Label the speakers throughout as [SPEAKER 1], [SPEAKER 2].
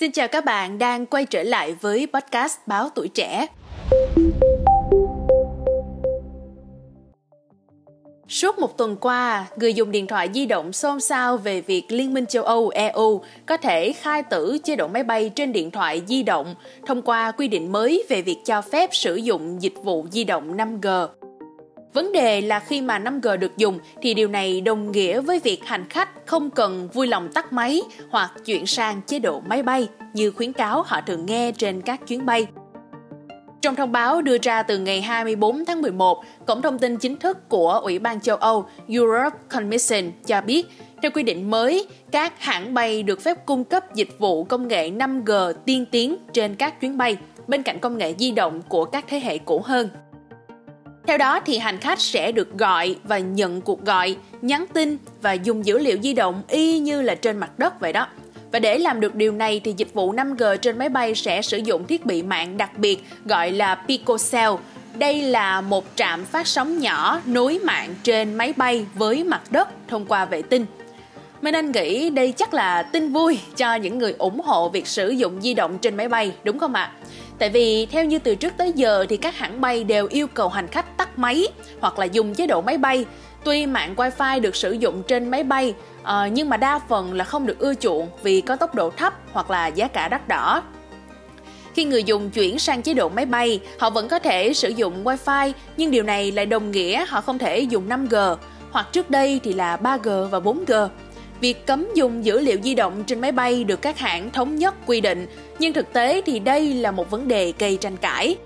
[SPEAKER 1] Xin chào các bạn đang quay trở lại với podcast Báo Tuổi Trẻ. Suốt một tuần qua, người dùng điện thoại di động xôn xao về việc Liên minh châu Âu EU có thể khai tử chế độ máy bay trên điện thoại di động thông qua quy định mới về việc cho phép sử dụng dịch vụ di động 5G. Vấn đề là khi mà 5G được dùng thì điều này đồng nghĩa với việc hành khách không cần vui lòng tắt máy hoặc chuyển sang chế độ máy bay như khuyến cáo họ thường nghe trên các chuyến bay. Trong thông báo đưa ra từ ngày 24 tháng 11, cổng thông tin chính thức của Ủy ban châu Âu Europe Commission cho biết, theo quy định mới, các hãng bay được phép cung cấp dịch vụ công nghệ 5G tiên tiến trên các chuyến bay, bên cạnh công nghệ di động của các thế hệ cũ hơn. Theo đó thì hành khách sẽ được gọi và nhận cuộc gọi, nhắn tin và dùng dữ liệu di động y như là trên mặt đất vậy đó. Và để làm được điều này thì dịch vụ 5G trên máy bay sẽ sử dụng thiết bị mạng đặc biệt gọi là picocell. Đây là một trạm phát sóng nhỏ nối mạng trên máy bay với mặt đất thông qua vệ tinh. Mình anh nghĩ đây chắc là tin vui cho những người ủng hộ việc sử dụng di động trên máy bay, đúng không ạ? À? Tại vì theo như từ trước tới giờ thì các hãng bay đều yêu cầu hành khách tắt máy hoặc là dùng chế độ máy bay. Tuy mạng wifi được sử dụng trên máy bay uh, nhưng mà đa phần là không được ưa chuộng vì có tốc độ thấp hoặc là giá cả đắt đỏ. Khi người dùng chuyển sang chế độ máy bay, họ vẫn có thể sử dụng Wi-Fi, nhưng điều này lại đồng nghĩa họ không thể dùng 5G, hoặc trước đây thì là 3G và 4G. Việc cấm dùng dữ liệu di động trên máy bay được các hãng thống nhất quy định, nhưng thực tế thì đây là một vấn đề gây tranh cãi.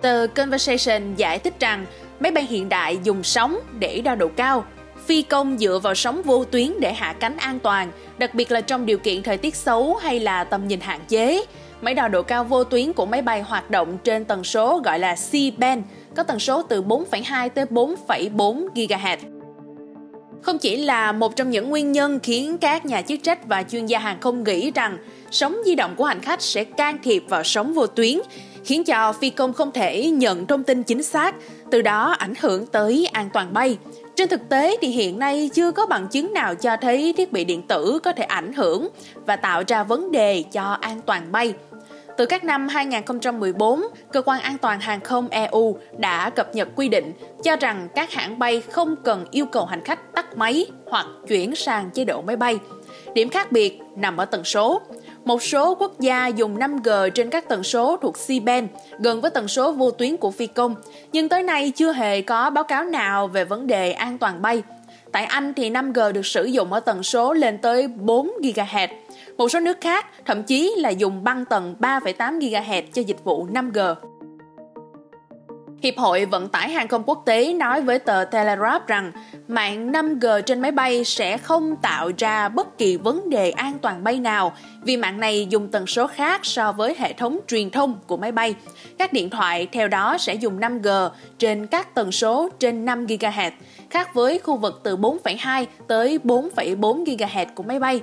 [SPEAKER 1] Tờ Conversation giải thích rằng máy bay hiện đại dùng sóng để đo độ cao, phi công dựa vào sóng vô tuyến để hạ cánh an toàn, đặc biệt là trong điều kiện thời tiết xấu hay là tầm nhìn hạn chế. Máy đo độ cao vô tuyến của máy bay hoạt động trên tần số gọi là C-band, có tần số từ 4,2 tới 4,4 GHz. Không chỉ là một trong những nguyên nhân khiến các nhà chức trách và chuyên gia hàng không nghĩ rằng sóng di động của hành khách sẽ can thiệp vào sóng vô tuyến, khiến cho phi công không thể nhận thông tin chính xác, từ đó ảnh hưởng tới an toàn bay. Trên thực tế thì hiện nay chưa có bằng chứng nào cho thấy thiết bị điện tử có thể ảnh hưởng và tạo ra vấn đề cho an toàn bay. Từ các năm 2014, Cơ quan An toàn Hàng không EU đã cập nhật quy định cho rằng các hãng bay không cần yêu cầu hành khách tắt máy hoặc chuyển sang chế độ máy bay. Điểm khác biệt nằm ở tần số. Một số quốc gia dùng 5G trên các tần số thuộc C-band, gần với tần số vô tuyến của phi công, nhưng tới nay chưa hề có báo cáo nào về vấn đề an toàn bay. Tại Anh thì 5G được sử dụng ở tần số lên tới 4 GHz, một số nước khác thậm chí là dùng băng tần 3,8 GHz cho dịch vụ 5G. Hiệp hội Vận tải Hàng không Quốc tế nói với tờ Telegraph rằng mạng 5G trên máy bay sẽ không tạo ra bất kỳ vấn đề an toàn bay nào vì mạng này dùng tần số khác so với hệ thống truyền thông của máy bay. Các điện thoại theo đó sẽ dùng 5G trên các tần số trên 5 GHz, khác với khu vực từ 4,2 tới 4,4 GHz của máy bay.